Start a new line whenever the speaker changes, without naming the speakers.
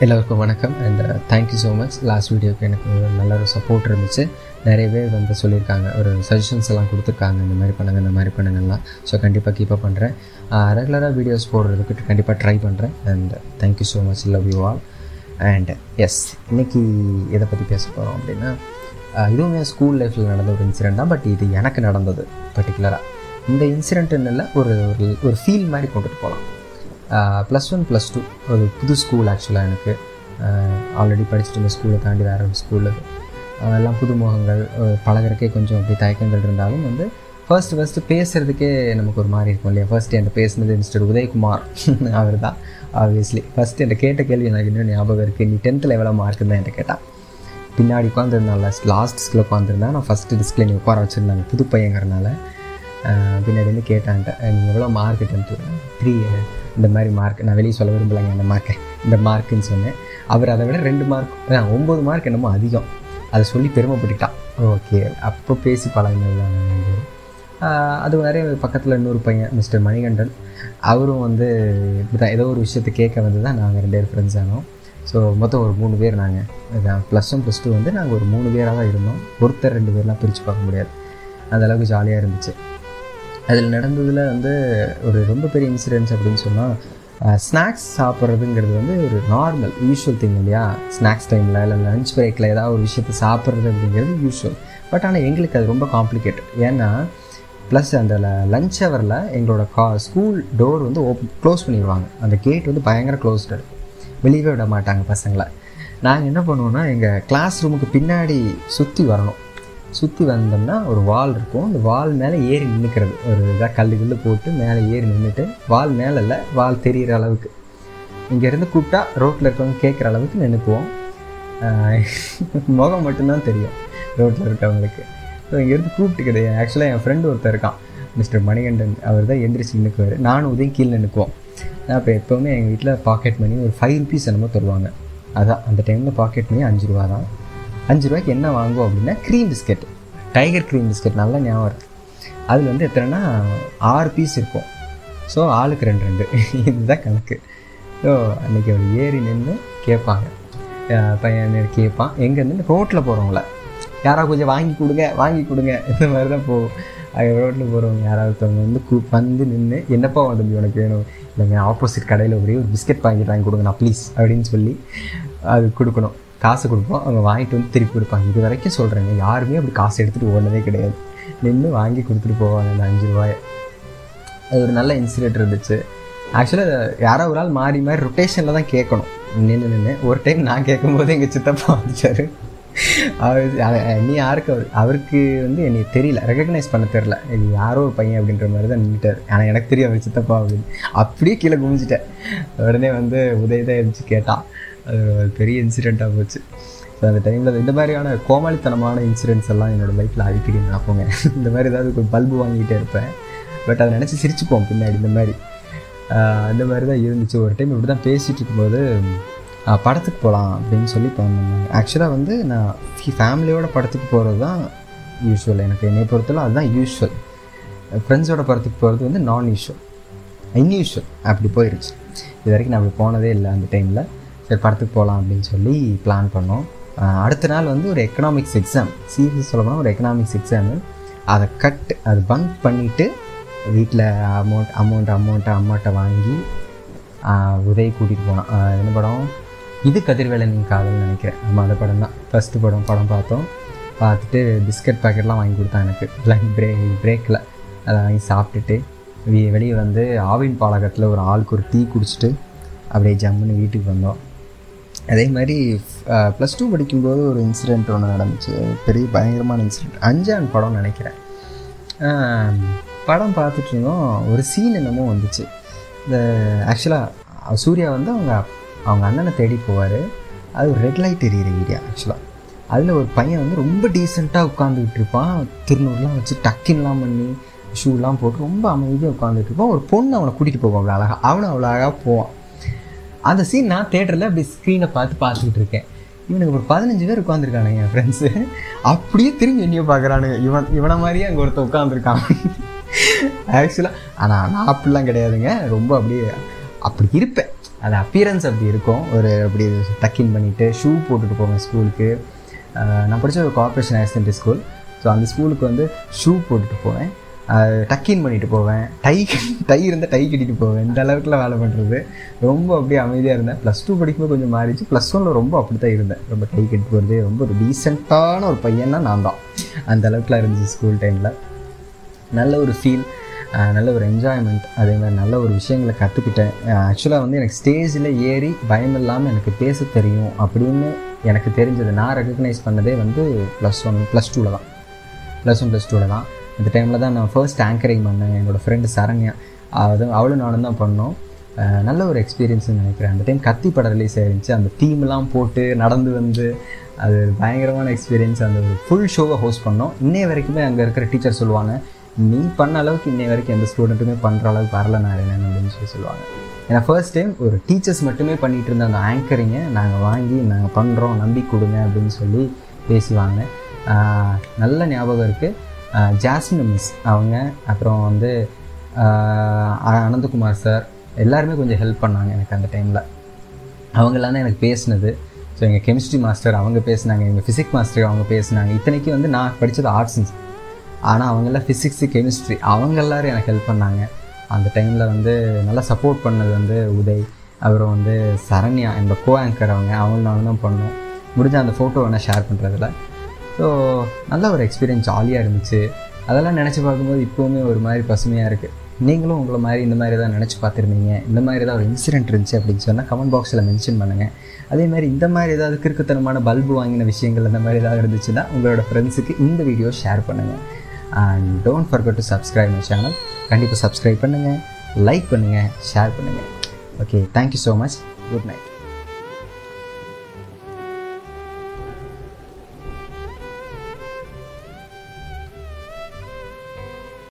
எல்லோருக்கும் வணக்கம் and thank you so much last வீடியோக்கு எனக்கு ஒரு நல்ல ஒரு சப்போர்ட் இருந்துச்சு. நிறைய பேர் வந்து சொல்லியிருக்காங்க ஒரு சஜஷன்ஸ் எல்லாம் கொடுத்துருக்காங்க இந்த மாதிரி பண்ணுங்கள் இந்த மாதிரி பண்ணுங்கள்லாம் ஸோ கண்டிப்பாக கீப்பப் பண்ணுறேன் ரெகுலராக uh, வீடியோஸ் போடுறதுக்கு கண்டிப்பாக ட்ரை பண்ணுறேன் and thank you so much love you all and yes இன்றைக்கி எதை பற்றி பேச போகிறோம் அப்படின்னா uh, இதுவுமே ஸ்கூல் லைஃப்பில் நடந்த ஒரு இன்சிடெண்ட் தான் பட் இது எனக்கு நடந்தது பர்டிகுலராக இந்த இன்சிடெண்ட்டுன்னு இல்லை ஒரு ஒரு- ஒரு ஃபீல் மாதிரி கொண்டுட்டு போகலாம் ப்ளஸ் ஒன் ப்ளஸ் டூ ஒரு புது ஸ்கூல் ஆக்சுவலாக எனக்கு. ஆல்ரெடி படிச்சுட்டு இருந்த ஸ்கூலை தாண்டி வேறு ஒரு ஸ்கூல் எல்லாம் புது முகங்கள் பழகிறக்கே பழகுறக்கே கொஞ்சம் அப்படி தயக்கங்கள் இருந்தாலும் வந்து ஃபர்ஸ்ட் ஃபஸ்ட்டு பேசுகிறதுக்கே நமக்கு ஒரு மாதிரி இருக்கும் இல்லையா? ஃபர்ஸ்ட் என்கிட்ட பேசுனது மிஸ்டர் உதயகுமார் அவர் தான் ஆப்வியஸ்லி ஃபஸ்ட்டு என்கிட்ட கேட்ட கேள்வி எனக்கு இன்னும் ஞாபகம் இருக்குது நீ டென்த்தில் எவ்வளோ மார்க்குன்னு தான் என்கிட்ட கேட்டான் பின்னாடி உட்காந்துருந்தான் லாஸ்ட் லாஸ்ட் டிஸ்கில் உட்காந்துருந்தேன் நான் ஃபஸ்ட்டு டிஸ்கில் நீ உட்கார வச்சுருந்தாங்க புது பையங்கிறனால. பின்னாடி வந்து கேட்டான்ட்ட நீ எவ்வளோ மார்க் டென்த்து த்ரீ இந்த மாதிரி மார்க் நான் வெளியே சொல்ல விரும்பலைங்க அந்த மார்க்கை இந்த மார்க்குன்னு சொன்னேன். அவர் அதை விட ரெண்டு மார்க் ஒம்பது மார்க் என்னமோ அதிகம். அதை சொல்லி பெருமைப்பட்டுட்டான். ஓகே அப்போ பேசி பழகினது அது வேற பக்கத்தில் இன்னொரு பையன் மிஸ்டர் மணிகண்டன். அவரும் வந்து இப்படிதான் ஏதோ ஒரு விஷயத்தை கேட்க வந்து தான் நாங்கள் ரெண்டு பேர் ஃப்ரெண்ட்ஸ் ஆனோம். ஸோ மொத்தம் ஒரு மூணு பேர் நாங்கள் ப்ளஸ் ஒன் ப்ளஸ் டூ வந்து நாங்கள் ஒரு மூணு பேராக தான் இருந்தோம். ஒருத்தர் ரெண்டு பேர்லாம் பிரித்து பார்க்க முடியாது. அந்தளவுக்கு ஜாலியாக இருந்துச்சு. அதில் நடந்ததில் வந்து ஒரு ரொம்ப பெரிய இன்சிடென்ட்ஸ் அப்படின்னு சொன்னால் ஸ்நாக்ஸ் சாப்பிட்றதுங்கிறது வந்து ஒரு நார்மல் யூஷுவல் திங் இல்லையா? ஸ்நாக்ஸ் டைமில் இல்லை லன்ச் பிரேக்கில் ஏதாவது ஒரு விஷயத்தை சாப்பிட்றது அப்படிங்கிறது யூஷுவல் பட் ஆனால் எங்களுக்கு அது ரொம்ப காம்ப்ளிகேட்டட் ஏன்னா ப்ளஸ் அந்த லஞ்ச் ஹவரில் எங்களோட கா ஸ்கூல் டோர் வந்து ஓப்பன் க்ளோஸ் பண்ணிடுவாங்க. அந்த கேட் வந்து பயங்கர க்ளோஸ்டு வெளியவே விட மாட்டாங்க பசங்களை. நாங்கள் என்ன பண்ணுவோம்னா எங்கள் கிளாஸ் ரூமுக்கு பின்னாடி சுற்றி வரணும். சுற்றி வந்தோம்னா ஒரு வால் இருக்கும். அந்த வால் மேலே ஏறி நின்றுக்கிறது ஒரு இதாக கல் கில்லு போட்டு மேலே ஏறி நின்றுட்டு வால் மேலே இல்லை வால் தெரிகிற அளவுக்கு. இங்கேருந்து கூப்பிட்டா ரோட்டில் இருக்கவங்க கேட்குற அளவுக்கு நின்றுக்குவோம் முகம் மட்டும்தான் தெரியும் ரோட்டில் இருக்கவங்களுக்கு. ஸோ இங்கேருந்து கூப்பிட்டு கிடையாது ஆக்சுவலாக என் ஃப்ரெண்டு ஒருத்தர் இருக்கான். மிஸ்டர் மணிகண்டன். அவர் தான் எந்திரிச்சு நின்றுக்குவார் நானும் உதயம் கீழே நின்றுக்குவோம் நான் இப்போ எப்போவுமே எங்கள் வீட்டில் பாக்கெட் மணி ஒரு ஃபைவ் ருபீஸ் என்னமோ தருவாங்க. அதான் அந்த டைமில் பாக்கெட் மணி அஞ்சு ரூபா தான் அஞ்சு ரூபாய்க்கு என்ன வாங்குவோம் அப்படின்னா cream biscuit Tiger cream biscuit நல்லா ஞாபகம் இருக்குது அதில் வந்து எத்தனைன்னா ஆறு பீஸ் இருக்கும். ஸோ ஆளுக்கு ரெண்டு ரெண்டு. இதுதான் கணக்கு. ஸோ அன்றைக்கி அவர் ஏறி நின்று கேட்பாங்க. பையன் கேட்பான் எங்கேருந்து ரோட்டில் போகிறவங்கள யாராவது கொஞ்சம் வாங்கி கொடுங்க வாங்கி கொடுங்க. இந்த மாதிரி தான் போகும் அது ரோட்டில் போகிறவங்க யாராவது வந்து கூ வந்து நின்று என்னப்பா தம்பி உனக்கு வேணும்? இல்லைங்க ஆப்போசிட் கடையில் ஒரே ஒரு பிஸ்கெட் வாங்கி வாங்கி கொடுங்கண்ணா ப்ளீஸ் அப்படின்னு சொல்லி அது கொடுக்கணும். காசு கொடுப்போம் அவங்க வாங்கிட்டு வந்து திருப்பி கொடுப்பாங்க. இது வரைக்கும் சொல்கிறேங்க யாருமே அப்படி காசு எடுத்துகிட்டு ஓடினதே கிடையாது. நின்று வாங்கி கொடுத்துட்டு போவாங்க அந்த அஞ்சு ரூபாயை. அது ஒரு நல்ல இன்சிடென்ட் இருந்துச்சு. ஆக்சுவலாக யாரோ ஒரு ஆள் மாறி மாறி ரொட்டேஷனில் தான் கேட்கணும். நின்று நின்று ஒரு டைம் நான் கேட்கும்போது எங்கள் சித்தப்பா வந்துச்சார் அவர் நீ யாருக்கு அவர் அவருக்கு வந்து என்னை தெரியல ரெக்கக்னைஸ் பண்ண தெரில இது யாரோ ஒரு பையன் அப்படின்ற மாதிரி தான் நின்றுட்டார் ஆனால் எனக்கு தெரியும் அவர் சித்தப்பா அப்படின்னு. அப்படியே கீழே குமிஞ்சிட்டேன் உடனே வந்து உதயதான் எழுந்துச்சு கேட்டான். அது ஒரு பெரிய இன்சிடெண்ட்டாக போச்சு. ஸோ அந்த டைமில் இந்த மாதிரியான கோமாளித்தனமான இன்சிடென்ட்ஸ் எல்லாம் என்னோடய லைஃப்பில் அடிக்கடி நடக்குங்க இந்த மாதிரி ஏதாவது ஒரு பல்பு வாங்கிட்டே இருப்பேன். பட் அதை நினச்சி சிரிச்சுப்போம் பின்னாடி இந்த மாதிரி. அந்த மாதிரி தான் இருந்துச்சு. ஒரு டைம் இப்படி தான் பேசிகிட்டு இருக்கும்போது படத்துக்கு போகலாம் அப்படின்னு சொல்லி பண்ணாங்க ஆக்சுவலாக வந்து நான் ஃபேமிலியோட படத்துக்கு போகிறது தான் யூஸ்வல் எனக்கு என்னை பொறுத்தவரை அதுதான் யூஸ்வல் ஃப்ரெண்ட்ஸோட படத்துக்கு போகிறது வந்து நான் யூஸ்வல் இன்யூஷுவல் அப்படி போயிருச்சு. இது வரைக்கும் நான் அப்படி போனதே இல்லை அந்த டைமில் சரி படத்துக்கு போகலாம் அப்படின்னு சொல்லி பிளான் பண்ணோம். அடுத்த நாள் வந்து ஒரு எக்கனாமிக்ஸ் எக்ஸாம் சீரியஸ் சொல்ல போனால் ஒரு எக்கனாமிக்ஸ் எக்ஸாமு அதை கட் அது பங்க் பண்ணிவிட்டு வீட்டில் அமௌண்ட் அமௌண்ட் அமௌண்ட்டை அம்மாட்ட வாங்கி உதவி கூட்டிகிட்டு போனான் என்ன படம்? இது கதிர்வேலனின் காதல்னு நினைக்கிறேன். நம்ம அந்த படம் தான். ஃபஸ்ட்டு படம் படம் பார்த்தோம். பார்த்துட்டு பிஸ்கட் பாக்கெட்லாம் வாங்கி கொடுத்தான் எனக்கு. லஞ்ச் பிரேக் பிரேக்கில் அதை வாங்கி சாப்பிட்டுட்டு வெளியே வந்து ஆவின் பாலகத்தில் ஒரு ஆளுக்கு ஒரு டீ குடிச்சிட்டு அப்படியே ஜம்முன்னு வீட்டுக்கு வந்தோம். அதே மாதிரி ப்ளஸ் டூ படிக்கும்போது ஒரு இன்சிடெண்ட் ஒன்று நடந்துச்சு. பெரிய பயங்கரமான இன்சிடெண்ட் அஞ்சான் படம்னு நினைக்கிறேன். படம் பார்த்துட்டு இருந்தோம். ஒரு சீன் என்னமோ வந்துச்சு. இந்த ஆக்சுவலாக சூர்யா வந்து அவங்க அவங்க அண்ணனை தேடி போவார். அது ஒரு ரெட் லைட் எரியிற ஏரியா ஆக்சுவலாக அதில் ஒரு பையன் வந்து ரொம்ப டீசெண்டாக உட்காந்துக்கிட்டு இருப்பான். திருநூறுலாம் வச்சு டக்கின்லாம் பண்ணி ஷூலாம் போட்டு ரொம்ப அமைதியாக உட்காந்துட்டு இருப்பான். ஒரு பொண்ணு அவனை கூட்டிகிட்டு போவான். அவ்வளோ அழகாக அவனும் அவ்வளோ அழகாக போவான். அந்த சீன் நான் தேட்டரில் அப்படி ஸ்க்ரீனை பார்த்து பார்த்துக்கிட்டு இருக்கேன். இவனுக்கு ஒரு பதினஞ்சு பேர் உட்காந்துருக்கானுங்க என் ஃப்ரெண்ட்ஸு அப்படியே திரும்பி என்னைய பார்க்குறானுங்க. இவன் இவனை மாதிரியே அங்கே ஒருத்தன் உட்காந்துருக்கான் ஆக்சுவலாக ஆனால் நான் அப்படிலாம் கிடையாதுங்க. ரொம்ப அப்படியே அப்படி இருப்பேன். அது அப்பியரன்ஸ் அப்படி இருக்கும். ஒரு அப்படி டக்கின் பண்ணிவிட்டு ஷூ போட்டுட்டு போவேன் ஸ்கூலுக்கு நான் படித்த ஒரு corporation higher secondary school so அந்த ஸ்கூலுக்கு வந்து ஷூ போட்டுட்டு போவேன். டக்கின் பண்ணிட்டு போவேன். டை டை இருந்தால் டை கட்டிட்டு போவேன். இந்த அளவுக்குலாம் வேலை பண்ணுறது ரொம்ப அப்படியே அமைதியாக இருந்தேன். ப்ளஸ் டூ படிக்கும்போது கொஞ்சம் மாறிச்சு ப்ளஸ் ஒனில் ரொம்ப அப்படி தான் இருந்தேன். ரொம்ப டை கட்டி போகிறது ரொம்ப ஒரு டீசெண்டான ஒரு பையன்னா நான் தான். அந்த அளவுக்குலாம் இருந்துச்சு ஸ்கூல் டைமில் நல்ல ஒரு ஃபீல் நல்ல ஒரு என்ஜாய்மெண்ட் அதே மாதிரி நல்ல ஒரு விஷயங்களை கற்றுக்கிட்டேன் ஆக்சுவலாக வந்து எனக்கு ஸ்டேஜில் ஏறி பயம் இல்லாமல் எனக்கு பேச தெரியும் அப்படின்னு எனக்கு தெரிஞ்சது நான் ரெக்கக்னைஸ் பண்ணதே வந்து ப்ளஸ் ஒன் ப்ளஸ் டூவில் தான். ப்ளஸ் ஒன் ப்ளஸ் டூவில் தான். இந்த டைமில் தான் நான் ஃபர்ஸ்ட் ஆங்கரிங் பண்ணேன். என்னோடய ஃப்ரெண்டு சரண்யா. அது அவளும் நானும் தான் பண்ணோம். நல்ல ஒரு எக்ஸ்பீரியன்ஸ்னு நினைக்கிறேன். அந்த டைம் கத்தி படம் ரிலீஸ் ஆயிருந்துச்சு. அந்த தீம்லாம் போட்டு நடந்து வந்து அது பயங்கரமான எக்ஸ்பீரியன்ஸ் அந்த ஒரு ஃபுல் ஷோவை ஹோஸ்ட் பண்ணோம். இன்னைய வரைக்குமே அங்கே இருக்கிற டீச்சர் சொல்லுவாங்க நீ பண்ண அளவுக்கு இன்னைய வரைக்கும் எந்த ஸ்டூடெண்ட்டுமே பண்ணுற அளவுக்கு வரல நான் என்னென்னு அப்படின்னு சொல்லி சொல்லுவாங்க. ஏன்னா ஃபர்ஸ்ட் டைம் ஒரு டீச்சர்ஸ் மட்டுமே பண்ணிகிட்டு இருந்த அந்த ஆங்கரிங்கை நாங்கள் வாங்கி நாங்கள் பண்ணுறோம் நம்பி கொடுங்க அப்படின்னு சொல்லி பேசுவாங்க. நல்ல ஞாபகம் இருக்குது ஜாஸ்மின் மிஸ். அவங்க அப்புறம் வந்து அனந்தகுமார் சார் எல்லாருமே கொஞ்சம் ஹெல்ப் பண்ணாங்க எனக்கு அந்த டைமில் அவங்களாம் தான் எனக்கு பேசினது. ஸோ எங்கள் கெமிஸ்ட்ரி மாஸ்டர் அவங்க பேசினாங்க எங்கள் ஃபிசிக்ஸ் மாஸ்டர் அவங்க பேசினாங்க. இத்தனைக்கு வந்து நான் படித்தது ஆர்ட்ஸ் ஆனால் அவங்கெல்லாம் ஃபிசிக்ஸு கெமிஸ்ட்ரி அவங்க எல்லோரும் எனக்கு ஹெல்ப் பண்ணாங்க. அந்த டைமில் வந்து நல்லா சப்போர்ட் பண்ணது வந்து உதய். அப்புறம் வந்து சரண்யா இந்த கோ ஆங்கர் அவங்க. அவங்களும் தான் பண்ணோம். முடிஞ்ச அந்த ஃபோட்டோ வேணால் ஷேர் பண்ணுறதுல ஸோ நல்ல ஒரு எக்ஸ்பீரியன்ஸ் ஜாலியாக இருந்துச்சு. அதெல்லாம் நினச்சி பார்க்கும்போது இப்போவுமே ஒரு மாதிரி பசுமையாக இருக்குது நீங்களும் உங்களை மாதிரி இந்த மாதிரி தான் நினச்சி பார்த்துருந்தீங்க. இந்த மாதிரி ஏதாவது ஒரு இன்சிடென்ட் இருந்துச்சு அப்படின்னு சொன்னால் கமெண்ட் பாக்ஸில் மென்ஷன் பண்ணுங்கள் அதே மாதிரி இந்த மாதிரி ஏதாவது கிறுக்குத்தனமான பல்பு வாங்கின விஷயங்கள் இந்த மாதிரி ஏதாவது இருந்துச்சுன்னா உங்களோட ஃப்ரெண்ட்ஸுக்கு இந்த வீடியோ ஷேர் பண்ணுங்கள் and don't forget to subscribe my channel கண்டிப்பாக சப்ஸ்கிரைப் பண்ணுங்கள் லைக் பண்ணுங்கள் ஷேர் பண்ணுங்கள் okay thank you so much good night